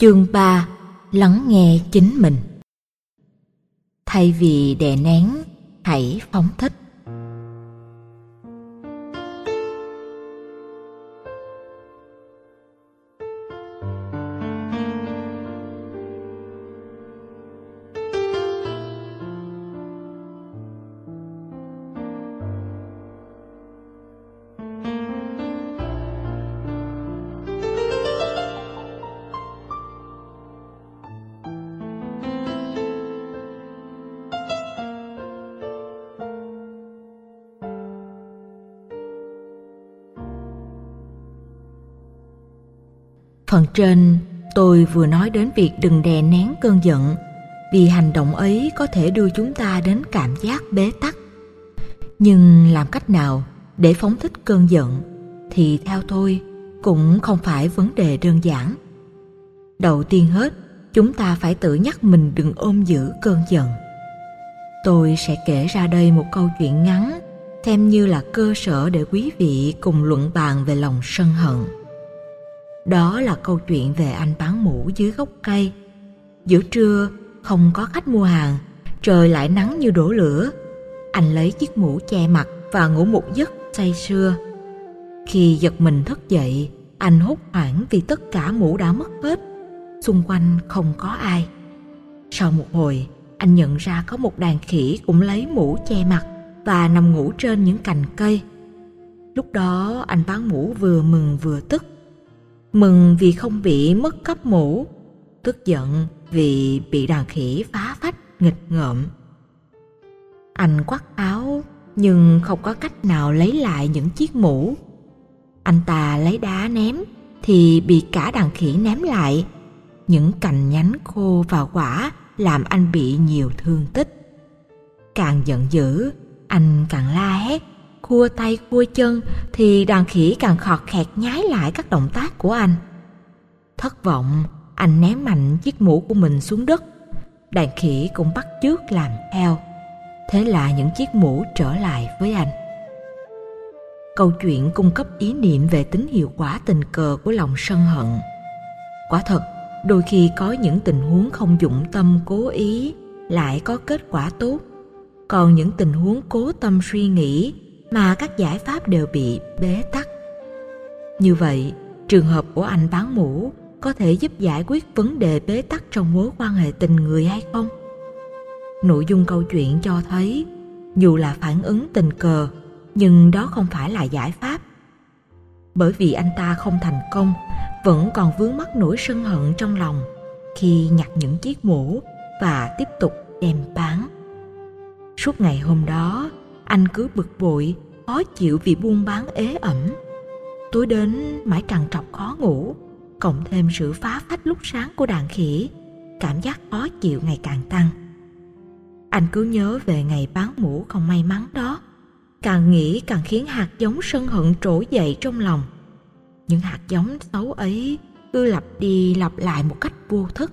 Chương 3 Lắng nghe chính mình Thay vì đè nén, hãy phóng thích. Phần trên, tôi vừa nói đến việc đừng đè nén cơn giận, vì hành động ấy có thể đưa chúng ta đến cảm giác bế tắc. Nhưng làm cách nào để phóng thích cơn giận thì theo tôi cũng không phải vấn đề đơn giản. Đầu tiên hết, chúng ta phải tự nhắc mình đừng ôm giữ cơn giận. Tôi sẽ kể ra đây một câu chuyện ngắn xem như là cơ sở để quý vị cùng luận bàn về lòng sân hận. Đó là câu chuyện về anh bán mũ dưới gốc cây. Giữa trưa, không có khách mua hàng, trời lại nắng như đổ lửa. Anh lấy chiếc mũ che mặt và ngủ một giấc say sưa. Khi giật mình thức dậy, anh hốt hoảng vì tất cả mũ đã mất hết. Xung quanh không có ai. Sau một hồi, anh nhận ra có một đàn khỉ cũng lấy mũ che mặt và nằm ngủ trên những cành cây. Lúc đó anh bán mũ vừa mừng vừa tức mừng vì không bị mất cấp mũ, tức giận vì bị đàn khỉ phá phách nghịch ngợm. Anh quắt áo nhưng không có cách nào lấy lại những chiếc mũ. Anh ta lấy đá ném thì bị cả đàn khỉ ném lại. Những cành nhánh khô và quả làm anh bị nhiều thương tích. Càng giận dữ, anh càng la hét cua tay cua chân thì đàn khỉ càng khọt khẹt nhái lại các động tác của anh. Thất vọng, anh ném mạnh chiếc mũ của mình xuống đất. Đàn khỉ cũng bắt chước làm theo. Thế là những chiếc mũ trở lại với anh. Câu chuyện cung cấp ý niệm về tính hiệu quả tình cờ của lòng sân hận. Quả thật, đôi khi có những tình huống không dụng tâm cố ý lại có kết quả tốt còn những tình huống cố tâm suy nghĩ mà các giải pháp đều bị bế tắc. Như vậy, trường hợp của anh bán mũ có thể giúp giải quyết vấn đề bế tắc trong mối quan hệ tình người hay không? Nội dung câu chuyện cho thấy, dù là phản ứng tình cờ, nhưng đó không phải là giải pháp. Bởi vì anh ta không thành công, vẫn còn vướng mắc nỗi sân hận trong lòng khi nhặt những chiếc mũ và tiếp tục đem bán. Suốt ngày hôm đó, anh cứ bực bội khó chịu vì buôn bán ế ẩm. Tối đến, mãi trằn trọc khó ngủ, cộng thêm sự phá phách lúc sáng của đàn khỉ, cảm giác khó chịu ngày càng tăng. Anh cứ nhớ về ngày bán mũ không may mắn đó, càng nghĩ càng khiến hạt giống sân hận trỗi dậy trong lòng. Những hạt giống xấu ấy cứ lặp đi lặp lại một cách vô thức.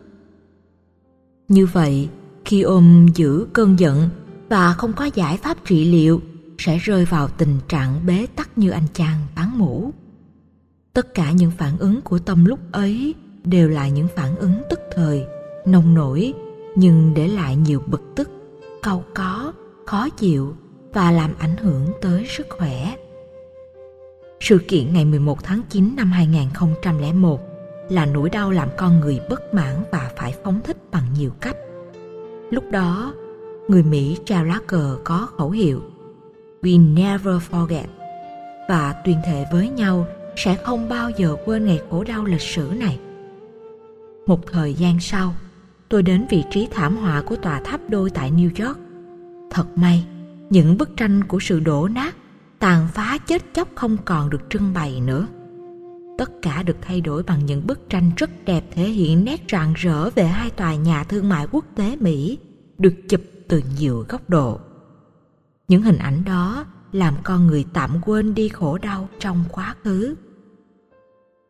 Như vậy, khi ôm giữ cơn giận và không có giải pháp trị liệu sẽ rơi vào tình trạng bế tắc như anh chàng bán mũ. Tất cả những phản ứng của tâm lúc ấy đều là những phản ứng tức thời, nông nổi nhưng để lại nhiều bực tức, cau có, khó chịu và làm ảnh hưởng tới sức khỏe. Sự kiện ngày 11 tháng 9 năm 2001 là nỗi đau làm con người bất mãn và phải phóng thích bằng nhiều cách. Lúc đó, người Mỹ trao lá cờ có khẩu hiệu We never forget và tuyên thệ với nhau sẽ không bao giờ quên ngày khổ đau lịch sử này. Một thời gian sau, tôi đến vị trí thảm họa của tòa tháp đôi tại New York. Thật may, những bức tranh của sự đổ nát, tàn phá chết chóc không còn được trưng bày nữa. Tất cả được thay đổi bằng những bức tranh rất đẹp thể hiện nét rạng rỡ về hai tòa nhà thương mại quốc tế Mỹ, được chụp từ nhiều góc độ những hình ảnh đó làm con người tạm quên đi khổ đau trong quá khứ.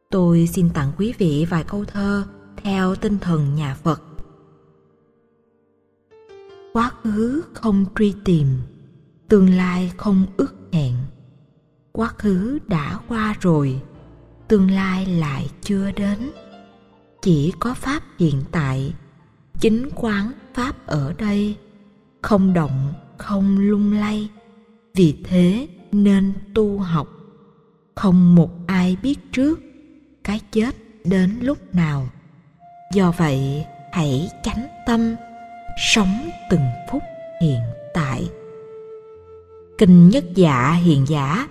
Tôi xin tặng quý vị vài câu thơ theo tinh thần nhà phật. Quá khứ không truy tìm, tương lai không ước hẹn. Quá khứ đã qua rồi, tương lai lại chưa đến. Chỉ có pháp hiện tại, chính quán pháp ở đây không động không lung lay. Vì thế nên tu học. Không một ai biết trước cái chết đến lúc nào. Do vậy, hãy chánh tâm sống từng phút hiện tại. Kinh nhất dạ hiền giả,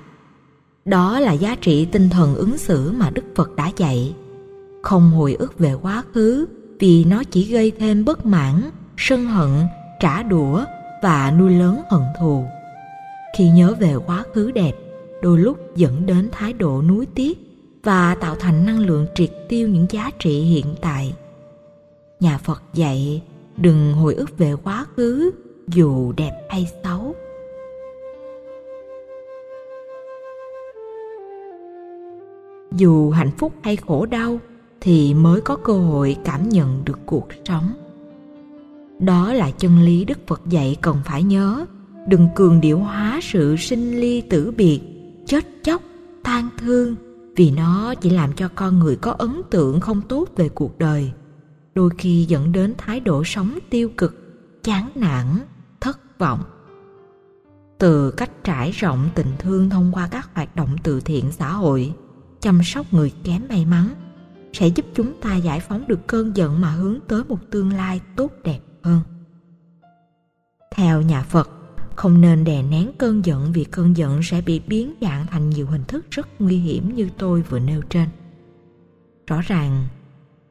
đó là giá trị tinh thần ứng xử mà đức phật đã dạy. Không hồi ức về quá khứ vì nó chỉ gây thêm bất mãn, sân hận, trả đũa và nuôi lớn hận thù. Khi nhớ về quá khứ đẹp, đôi lúc dẫn đến thái độ nuối tiếc và tạo thành năng lượng triệt tiêu những giá trị hiện tại. Nhà phật dạy, đừng hồi ức về quá khứ, dù đẹp hay xấu. Dù hạnh phúc hay khổ đau, thì mới có cơ hội cảm nhận được cuộc sống đó là chân lý đức phật dạy cần phải nhớ. Đừng cường điệu hóa sự sinh ly tử biệt, chết chóc than thương, vì nó chỉ làm cho con người có ấn tượng không tốt về cuộc đời. Đôi khi dẫn đến thái độ sống tiêu cực, chán nản, thất vọng. Từ cách trải rộng tình thương thông qua các hoạt động từ thiện xã hội, chăm sóc người kém may mắn sẽ giúp chúng ta giải phóng được cơn giận mà hướng tới một tương lai tốt đẹp hơn. Theo nhà phật, không nên đè nén cơn giận vì cơn giận sẽ bị biến dạng thành nhiều hình thức rất nguy hiểm như tôi vừa nêu trên. Rõ ràng,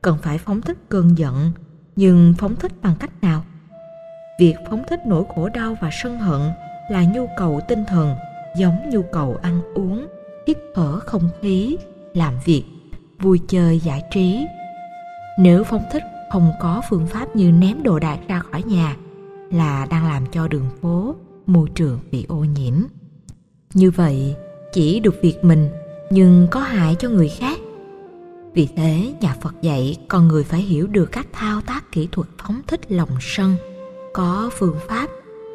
cần phải phóng thích cơn giận, nhưng phóng thích bằng cách nào? Việc phóng thích nỗi khổ đau và sân hận là nhu cầu tinh thần, giống nhu cầu ăn uống, hít thở không khí, làm việc, vui chơi giải trí. Nếu phóng thích không có phương pháp như ném đồ đạc ra khỏi nhà là đang làm cho đường phố, môi trường bị ô nhiễm. Như vậy, chỉ được việc mình, nhưng có hại cho người khác. Vì thế, nhà phật dạy con người phải hiểu được các thao tác kỹ thuật phóng thích lòng sân. Có phương pháp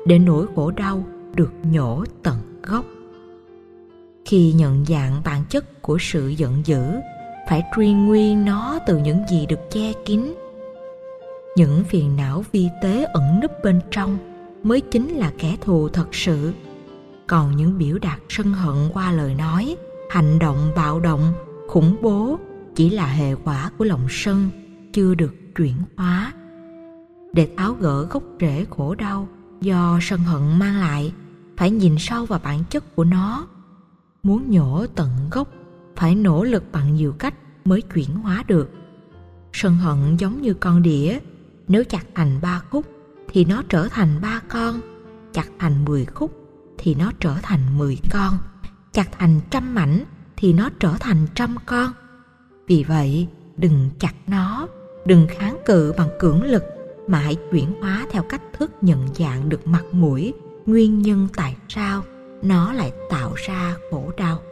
để nỗi khổ đau được nhổ tận gốc. Khi nhận dạng bản chất của sự giận dữ, phải truy nguyên nó từ những gì được che kín những phiền não vi tế ẩn núp bên trong mới chính là kẻ thù thật sự. Còn những biểu đạt sân hận qua lời nói, hành động, bạo động, khủng bố chỉ là hệ quả của lòng sân chưa được chuyển hóa. Để tháo gỡ gốc rễ khổ đau do sân hận mang lại, phải nhìn sâu vào bản chất của nó. Muốn nhổ tận gốc, phải nỗ lực bằng nhiều cách mới chuyển hóa được. Sân hận giống như con đĩa nếu chặt thành ba khúc thì nó trở thành ba con. Chặt thành mười khúc thì nó trở thành mười con. Chặt thành trăm mảnh thì nó trở thành trăm con. Vì vậy, đừng chặt nó, đừng kháng cự bằng cưỡng lực mà hãy chuyển hóa theo cách thức nhận dạng được mặt mũi, nguyên nhân tại sao nó lại tạo ra khổ đau.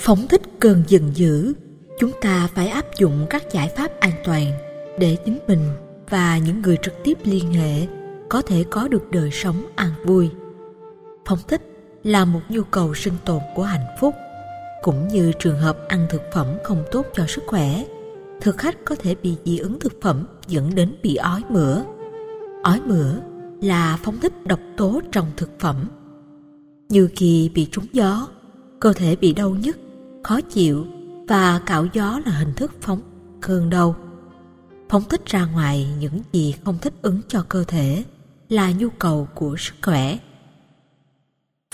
Phóng thích cơn giận dữ, chúng ta phải áp dụng các giải pháp an toàn để chính mình và những người trực tiếp liên hệ có thể có được đời sống an vui. Phóng thích là một nhu cầu sinh tồn của hạnh phúc, cũng như trường hợp ăn thực phẩm không tốt cho sức khỏe, thực khách có thể bị dị ứng thực phẩm dẫn đến bị ói mửa. Ói mửa là phóng thích độc tố trong thực phẩm. Như khi bị trúng gió, cơ thể bị đau nhức, khó chịu và cạo gió là hình thức phóng cơn đau phóng thích ra ngoài những gì không thích ứng cho cơ thể là nhu cầu của sức khỏe.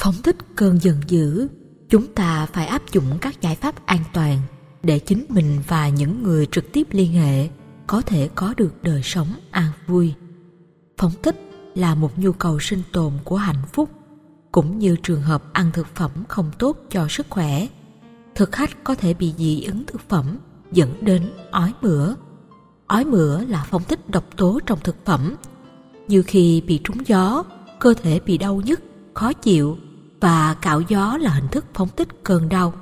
Phóng thích cơn giận dữ, chúng ta phải áp dụng các giải pháp an toàn để chính mình và những người trực tiếp liên hệ có thể có được đời sống an vui. Phóng thích là một nhu cầu sinh tồn của hạnh phúc, cũng như trường hợp ăn thực phẩm không tốt cho sức khỏe. Thực khách có thể bị dị ứng thực phẩm dẫn đến ói mửa ói mửa là phóng thích độc tố trong thực phẩm. Như khi bị trúng gió, cơ thể bị đau nhức, khó chịu, và cạo gió là hình thức phóng thích cơn đau.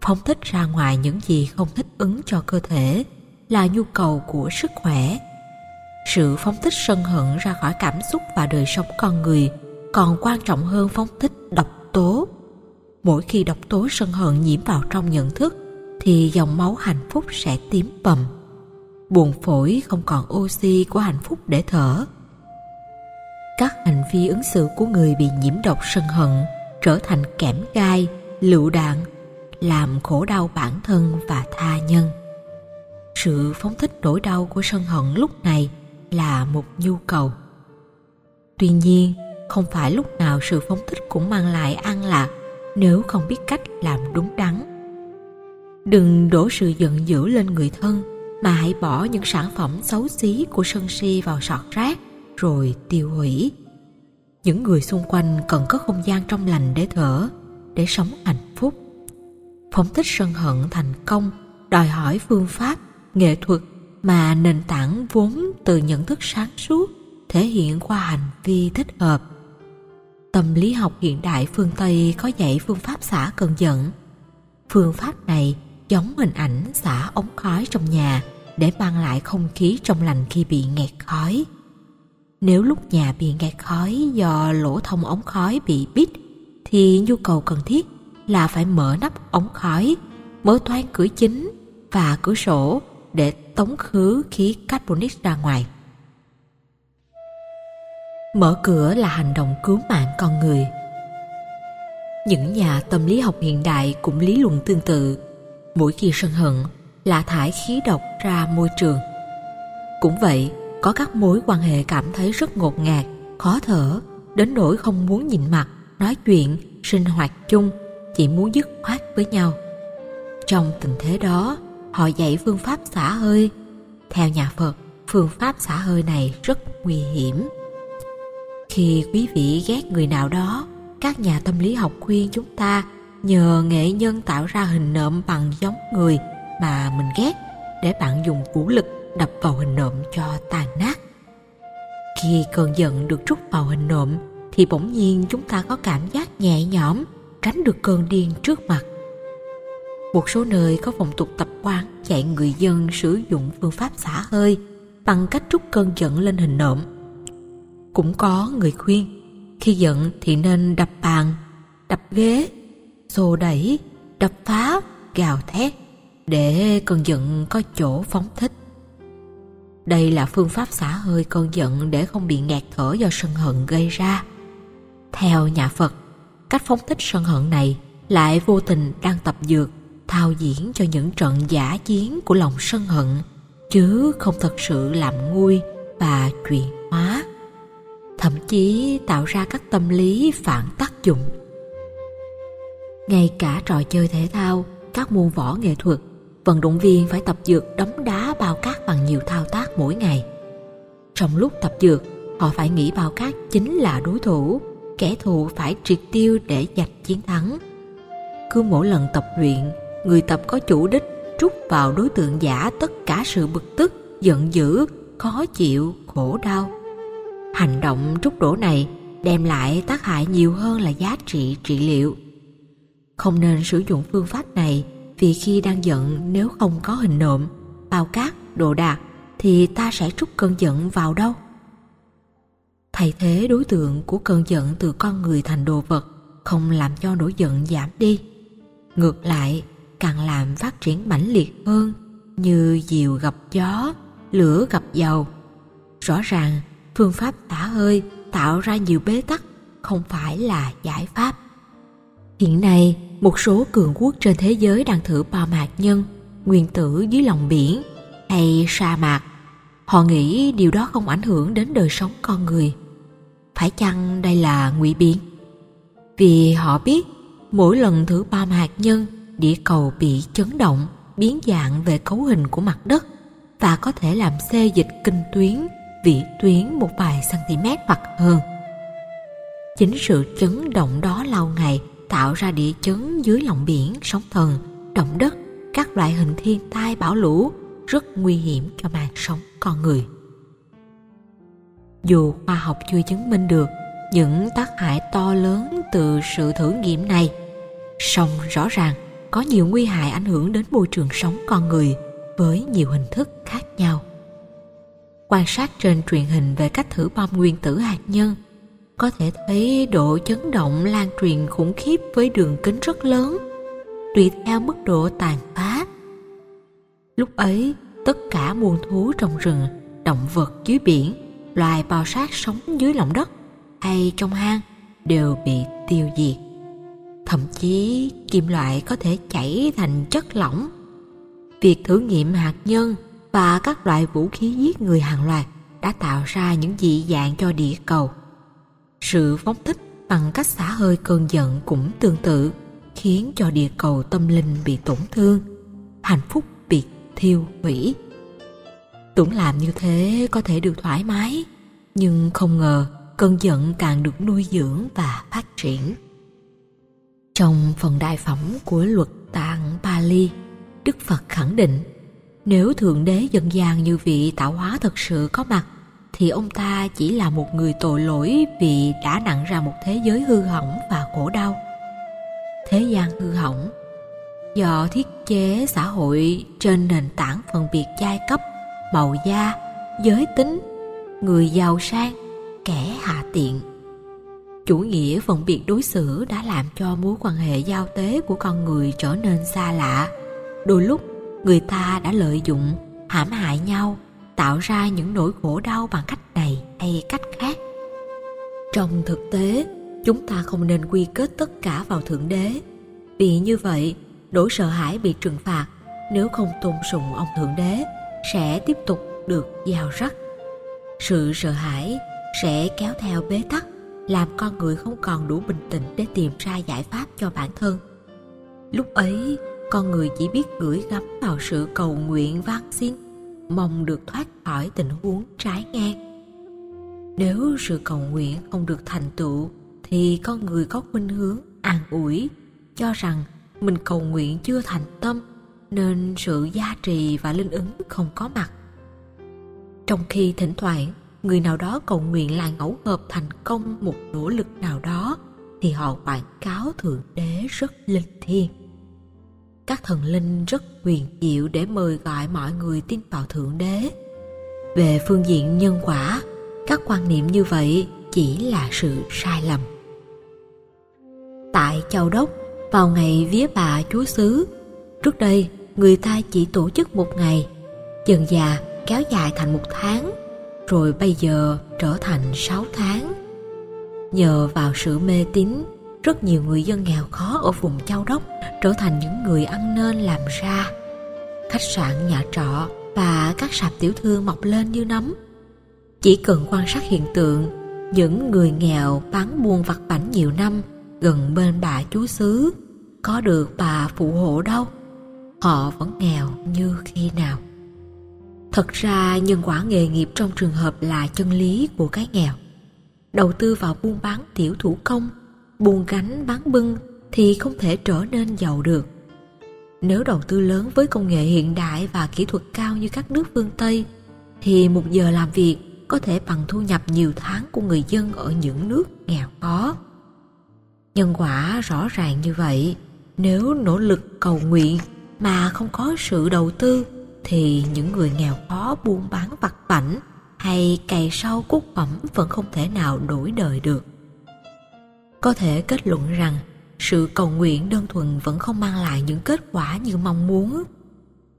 Phóng thích ra ngoài những gì không thích ứng cho cơ thể là nhu cầu của sức khỏe. Sự phóng thích sân hận ra khỏi cảm xúc và đời sống con người còn quan trọng hơn phóng thích độc tố. Mỗi khi độc tố sân hận nhiễm vào trong nhận thức thì dòng máu hạnh phúc sẽ tím bầm buồn phổi không còn oxy của hạnh phúc để thở. Các hành vi ứng xử của người bị nhiễm độc sân hận trở thành kẽm gai, lựu đạn, làm khổ đau bản thân và tha nhân. Sự phóng thích nỗi đau của sân hận lúc này là một nhu cầu. Tuy nhiên, không phải lúc nào sự phóng thích cũng mang lại an lạc nếu không biết cách làm đúng đắn. Đừng đổ sự giận dữ lên người thân mà hãy bỏ những sản phẩm xấu xí của sân si vào sọt rác, rồi tiêu hủy. Những người xung quanh cần có không gian trong lành để thở, để sống hạnh phúc. Phóng thích sân hận thành công, đòi hỏi phương pháp, nghệ thuật mà nền tảng vốn từ nhận thức sáng suốt, thể hiện qua hành vi thích hợp. Tâm lý học hiện đại phương tây có dạy phương pháp xả cơn giận. Phương pháp này giống hình ảnh xả ống khói trong nhà để mang lại không khí trong lành khi bị nghẹt khói. Nếu lúc nhà bị nghẹt khói do lỗ thông ống khói bị bít, thì nhu cầu cần thiết là phải mở nắp ống khói, mở toan cửa chính và cửa sổ để tống khứ khí carbonic ra ngoài. Mở cửa là hành động cứu mạng con người. Những nhà tâm lý học hiện đại cũng lý luận tương tự. Mỗi khi sân hận là thải khí độc ra môi trường. Cũng vậy, có các mối quan hệ cảm thấy rất ngột ngạt, khó thở, đến nỗi không muốn nhìn mặt, nói chuyện, sinh hoạt chung, chỉ muốn dứt khoát với nhau. Trong tình thế đó, họ dạy phương pháp xả hơi. Theo nhà phật, phương pháp xả hơi này rất nguy hiểm. Khi quý vị ghét người nào đó, các nhà tâm lý học khuyên chúng ta nhờ nghệ nhân tạo ra hình nộm bằng giống người mà mình ghét, để bạn dùng vũ lực đập vào hình nộm cho tàn nát. Khi cơn giận được trút vào hình nộm, thì bỗng nhiên chúng ta có cảm giác nhẹ nhõm, tránh được cơn điên trước mặt. Một số nơi có phong tục tập quán dạy người dân sử dụng phương pháp xả hơi bằng cách trút cơn giận lên hình nộm. Cũng có người khuyên, khi giận thì nên đập bàn, đập ghế, xô đẩy, đập phá, gào thét để cơn giận có chỗ phóng thích. Đây là phương pháp xả hơi cơn giận để không bị ngạt thở do sân hận gây ra. Theo nhà phật, cách phóng thích sân hận này lại vô tình đang tập dược, thao diễn cho những trận giả chiến của lòng sân hận, chứ không thật sự làm nguôi và chuyển hóa. Thậm chí tạo ra các tâm lý phản tác dụng. Ngay cả trò chơi thể thao, các môn võ nghệ thuật vận động viên phải tập dược đấm đá bao cát bằng nhiều thao tác mỗi ngày. Trong lúc tập dược họ phải nghĩ bao cát chính là đối thủ. Kẻ thù phải triệt tiêu để giành chiến thắng. Cứ mỗi lần tập luyện, người tập có chủ đích trút vào đối tượng giả tất cả sự bực tức, giận dữ, khó chịu, khổ đau. Hành động trút đổ này đem lại tác hại nhiều hơn là giá trị trị liệu. Không nên sử dụng phương pháp này vì khi đang giận, nếu không có hình nộm, bao cát, đồ đạc, thì ta sẽ trút cơn giận vào đâu? Thay thế đối tượng của cơn giận từ con người thành đồ vật, không làm cho nỗi giận giảm đi. Ngược lại, càng làm phát triển mãnh liệt hơn, như diều gặp gió, lửa gặp dầu. Rõ ràng, phương pháp tả hơi tạo ra nhiều bế tắc, không phải là giải pháp. Hiện nay một số cường quốc trên thế giới đang thử bao mạc nhân, nguyên tử dưới lòng biển, hay sa mạc. Họ nghĩ điều đó không ảnh hưởng đến đời sống con người. Phải chăng đây là ngụy biện? Vì họ biết, mỗi lần thử bom hạt nhân, địa cầu bị chấn động, biến dạng về cấu hình của mặt đất, và có thể làm xê dịch kinh tuyến, vĩ tuyến một vài cm hoặc hơn. Chính sự chấn động đó lâu ngày tạo ra địa chấn dưới lòng biển, sóng thần, động đất, các loại hình thiên tai bão lũ rất nguy hiểm cho mạng sống con người. Dù khoa học chưa chứng minh được những tác hại to lớn từ sự thử nghiệm này, song rõ ràng có nhiều nguy hại ảnh hưởng đến môi trường sống con người với nhiều hình thức khác nhau. Quan sát trên truyền hình về cách thử bom nguyên tử hạt nhân có thể thấy độ chấn động lan truyền khủng khiếp với đường kính rất lớn, tùy theo mức độ tàn phá. Lúc ấy, tất cả muôn thú trong rừng, động vật dưới biển, loài bò sát sống dưới lòng đất hay trong hang đều bị tiêu diệt. Thậm chí, kim loại có thể chảy thành chất lỏng. Việc thử nghiệm hạt nhân và các loại vũ khí giết người hàng loạt đã tạo ra những dị dạng cho địa cầu sự phóng thích bằng cách xả hơi cơn giận cũng tương tự khiến cho địa cầu tâm linh bị tổn thương hạnh phúc bị thiêu hủy. Tưởng làm như thế có thể được thoải mái nhưng không ngờ cơn giận càng được nuôi dưỡng và phát triển. Trong phần đại phẩm của luật tạng Pali, Đức Phật khẳng định nếu Thượng Đế dân gian như vị tạo hóa thật sự có mặt thì ông ta chỉ là một người tội lỗi vì đã nặng ra một thế giới hư hỏng và khổ đau. Thế gian hư hỏng do thiết chế xã hội trên nền tảng phân biệt giai cấp, màu da, giới tính, người giàu sang, kẻ hạ tiện. Chủ nghĩa phân biệt đối xử đã làm cho mối quan hệ giao tế của con người trở nên xa lạ. Đôi lúc, người ta đã lợi dụng, hãm hại nhau tạo ra những nỗi khổ đau bằng cách này hay cách khác. Trong thực tế, chúng ta không nên quy kết tất cả vào thượng đế. Vì như vậy, nỗi sợ hãi bị trừng phạt nếu không tôn sùng ông thượng đế sẽ tiếp tục được gieo rắc. Sự sợ hãi sẽ kéo theo bế tắc, làm con người không còn đủ bình tĩnh để tìm ra giải pháp cho bản thân. Lúc ấy, con người chỉ biết gửi gắm vào sự cầu nguyện van xin mong được thoát khỏi tình huống trái ngang. Nếu sự cầu nguyện không được thành tựu, thì con người có khuynh hướng an ủi, cho rằng mình cầu nguyện chưa thành tâm, nên sự gia trì và linh ứng không có mặt. Trong khi thỉnh thoảng, người nào đó cầu nguyện là ngẫu hợp thành công một nỗ lực nào đó, thì họ quảng cáo thượng đế rất linh thiêng các thần linh rất quyền diệu để mời gọi mọi người tin vào thượng đế. Về phương diện nhân quả, các quan niệm như vậy chỉ là sự sai lầm. Tại châu đốc, vào ngày vía bà chúa xứ, trước đây người ta chỉ tổ chức một ngày, dần già kéo dài thành một tháng, rồi bây giờ trở thành sáu tháng. Nhờ vào sự mê tín rất nhiều người dân nghèo khó ở vùng châu đốc trở thành những người ăn nên làm ra. Khách sạn, nhà trọ và các sạp tiểu thương mọc lên như nấm. Chỉ cần quan sát hiện tượng, những người nghèo bán buôn vặt vảnh nhiều năm gần bên bà chúa xứ, có được bà phụ hộ đâu. Họ vẫn nghèo như khi nào. Thật ra, nhân quả nghề nghiệp trong trường hợp là chân lý của cái nghèo. Đầu tư vào buôn bán tiểu thủ công buồn gánh bán bưng thì không thể trở nên giàu được. Nếu đầu tư lớn với công nghệ hiện đại và kỹ thuật cao như các nước phương Tây, thì một giờ làm việc có thể bằng thu nhập nhiều tháng của người dân ở những nước nghèo khó. Nhân quả rõ ràng như vậy, nếu nỗ lực cầu nguyện mà không có sự đầu tư thì những người nghèo khó buôn bán vặt vảnh hay cày sâu cốt phẩm vẫn không thể nào đổi đời được có thể kết luận rằng sự cầu nguyện đơn thuần vẫn không mang lại những kết quả như mong muốn.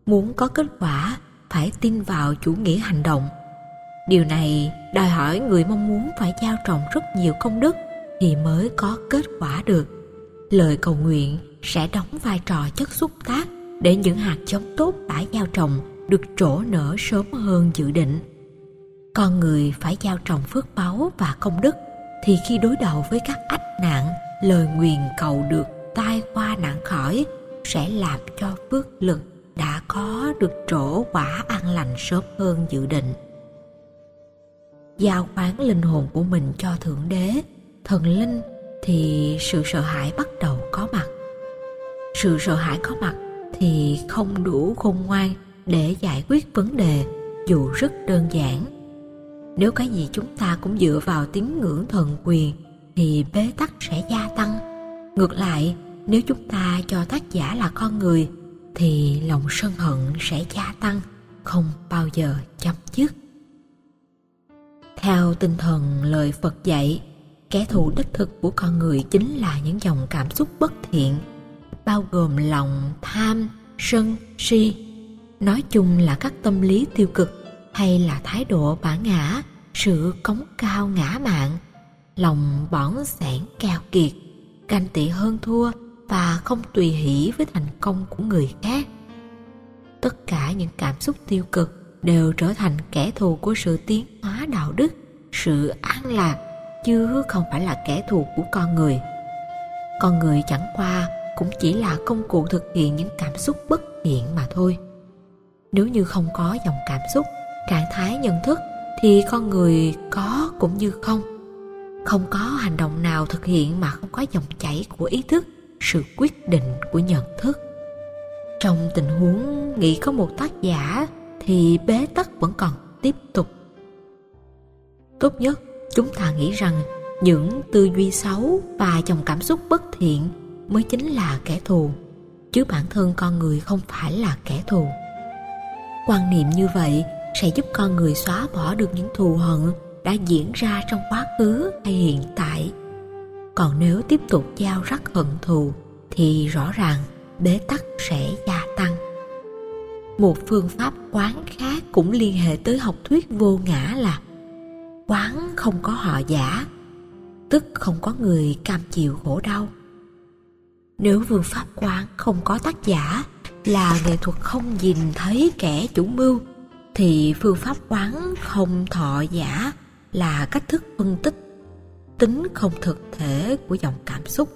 Muốn có kết quả, phải tin vào chủ nghĩa hành động. Điều này đòi hỏi người mong muốn phải giao trồng rất nhiều công đức thì mới có kết quả được. Lời cầu nguyện sẽ đóng vai trò chất xúc tác để những hạt giống tốt đã gieo trồng được trổ nở sớm hơn dự định. Con người phải gieo trồng phước báu và công đức thì khi đối đầu với các ách nạn, lời nguyền cầu được tai qua nạn khỏi sẽ làm cho phước lực đã có được trổ quả an lành sớm hơn dự định. Giao khoán linh hồn của mình cho thượng đế, thần linh thì sự sợ hãi bắt đầu có mặt. Sự sợ hãi có mặt thì không đủ khôn ngoan để giải quyết vấn đề, dù rất đơn giản nếu cái gì chúng ta cũng dựa vào tín ngưỡng thần quyền, thì bế tắc sẽ gia tăng. Ngược lại, nếu chúng ta cho tác giả là con người, thì lòng sân hận sẽ gia tăng, không bao giờ chấm dứt. Theo tinh thần lời phật dạy, kẻ thù đích thực của con người chính là những dòng cảm xúc bất thiện, bao gồm lòng tham, sân, si. Nói chung là các tâm lý tiêu cực hay là thái độ bản ngã, sự cống cao ngã mạn, lòng bỏng sẻn keo kiệt, ganh tị hơn thua và không tùy hỷ với thành công của người khác. Tất cả những cảm xúc tiêu cực đều trở thành kẻ thù của sự tiến hóa đạo đức, sự an lạc, chứ không phải là kẻ thù của con người. Con người chẳng qua cũng chỉ là công cụ thực hiện những cảm xúc bất thiện mà thôi. Nếu như không có dòng cảm xúc trạng thái nhận thức thì con người có cũng như không. Không có hành động nào thực hiện mà không có dòng chảy của ý thức, sự quyết định của nhận thức. Trong tình huống nghĩ có một tác giả thì bế tắc vẫn còn tiếp tục. Tốt nhất chúng ta nghĩ rằng những tư duy xấu và dòng cảm xúc bất thiện mới chính là kẻ thù, chứ bản thân con người không phải là kẻ thù. Quan niệm như vậy sẽ giúp con người xóa bỏ được những thù hận đã diễn ra trong quá khứ hay hiện tại. Còn nếu tiếp tục giao rắc hận thù, thì rõ ràng bế tắc sẽ gia tăng. Một phương pháp quán khác cũng liên hệ tới học thuyết vô ngã là quán không có họ giả, tức không có người cam chịu khổ đau. Nếu phương pháp quán không có tác giả là nghệ thuật không nhìn thấy kẻ chủ mưu thì phương pháp quán không thọ giả là cách thức phân tích tính không thực thể của dòng cảm xúc.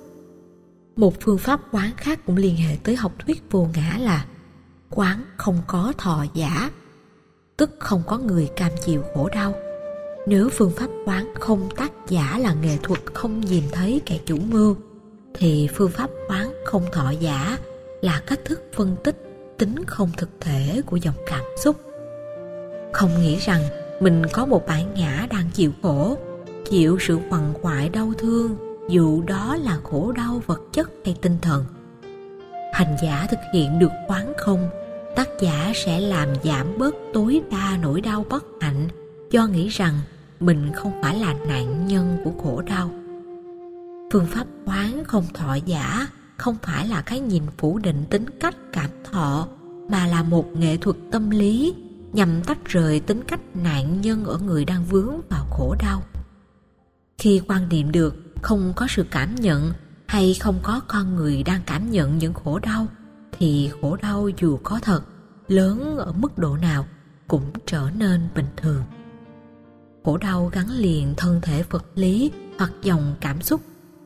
Một phương pháp quán khác cũng liên hệ tới học thuyết vô ngã là quán không có thọ giả, tức không có người cam chịu khổ đau. Nếu phương pháp quán không tác giả là nghệ thuật không nhìn thấy kẻ chủ mưu, thì phương pháp quán không thọ giả là cách thức phân tích tính không thực thể của dòng cảm xúc không nghĩ rằng mình có một bản ngã đang chịu khổ. Chịu sự quằn quại đau thương, dù đó là khổ đau vật chất hay tinh thần. Hành giả thực hiện được quán không, tác giả sẽ làm giảm bớt tối đa nỗi đau bất hạnh, do nghĩ rằng mình không phải là nạn nhân của khổ đau. Phương pháp quán không thọ giả không phải là cái nhìn phủ định tính cách cảm thọ, mà là một nghệ thuật tâm lý nhằm tách rời tính cách nạn nhân ở người đang vướng vào khổ đau. Khi quan niệm được không có sự cảm nhận hay không có con người đang cảm nhận những khổ đau, thì khổ đau dù có thật, lớn ở mức độ nào cũng trở nên bình thường. Khổ đau gắn liền thân thể vật lý hoặc dòng cảm xúc.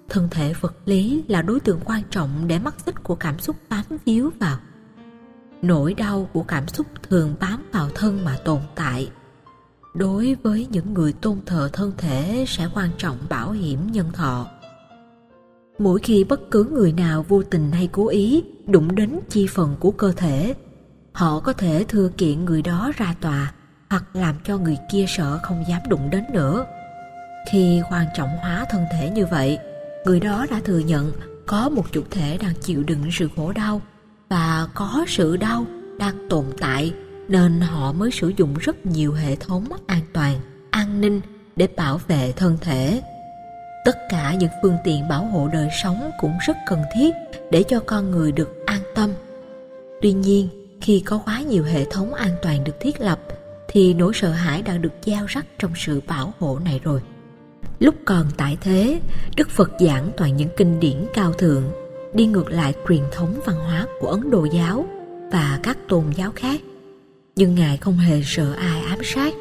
Thân thể vật lý là đối tượng quan trọng để mắt xích của cảm xúc bám víu vào nỗi đau của cảm xúc thường bám vào thân mà tồn tại. Đối với những người tôn thờ thân thể sẽ quan trọng bảo hiểm nhân thọ. Mỗi khi bất cứ người nào vô tình hay cố ý đụng đến chi phần của cơ thể, họ có thể thừa kiện người đó ra tòa hoặc làm cho người kia sợ không dám đụng đến nữa. Khi quan trọng hóa thân thể như vậy, người đó đã thừa nhận có một chủ thể đang chịu đựng sự khổ đau và có sự đau đang tồn tại nên họ mới sử dụng rất nhiều hệ thống an toàn, an ninh để bảo vệ thân thể. Tất cả những phương tiện bảo hộ đời sống cũng rất cần thiết để cho con người được an tâm. Tuy nhiên, khi có quá nhiều hệ thống an toàn được thiết lập, thì nỗi sợ hãi đã được gieo rắc trong sự bảo hộ này rồi. Lúc còn tại thế, đức phật giảng toàn những kinh điển cao thượng đi ngược lại truyền thống văn hóa của ấn độ giáo và các tôn giáo khác. Nhưng ngài không hề sợ ai ám sát.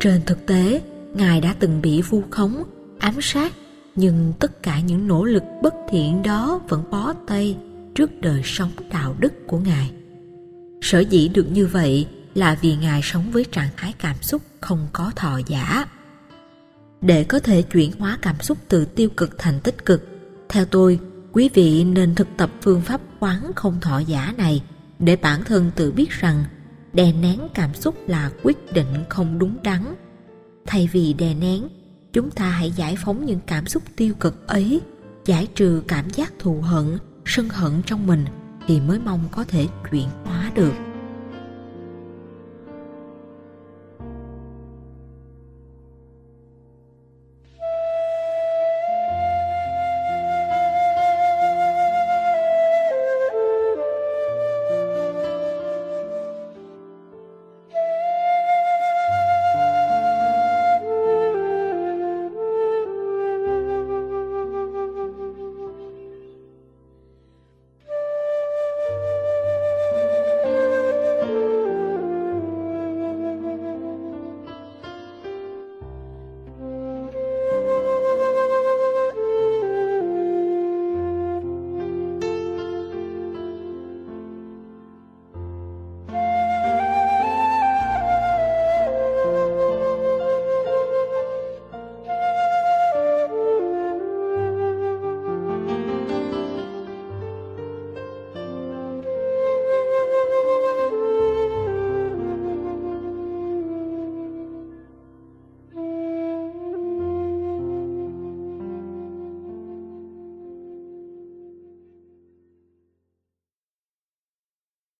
Trên thực tế, ngài đã từng bị vu khống, ám sát, nhưng tất cả những nỗ lực bất thiện đó vẫn bó tay trước đời sống đạo đức của ngài. Sở dĩ được như vậy là vì ngài sống với trạng thái cảm xúc không có thọ giả. Để có thể chuyển hóa cảm xúc từ tiêu cực thành tích cực, theo tôi quý vị nên thực tập phương pháp quán không thọ giả này để bản thân tự biết rằng đè nén cảm xúc là quyết định không đúng đắn. Thay vì đè nén, chúng ta hãy giải phóng những cảm xúc tiêu cực ấy, giải trừ cảm giác thù hận, sân hận trong mình thì mới mong có thể chuyển hóa được.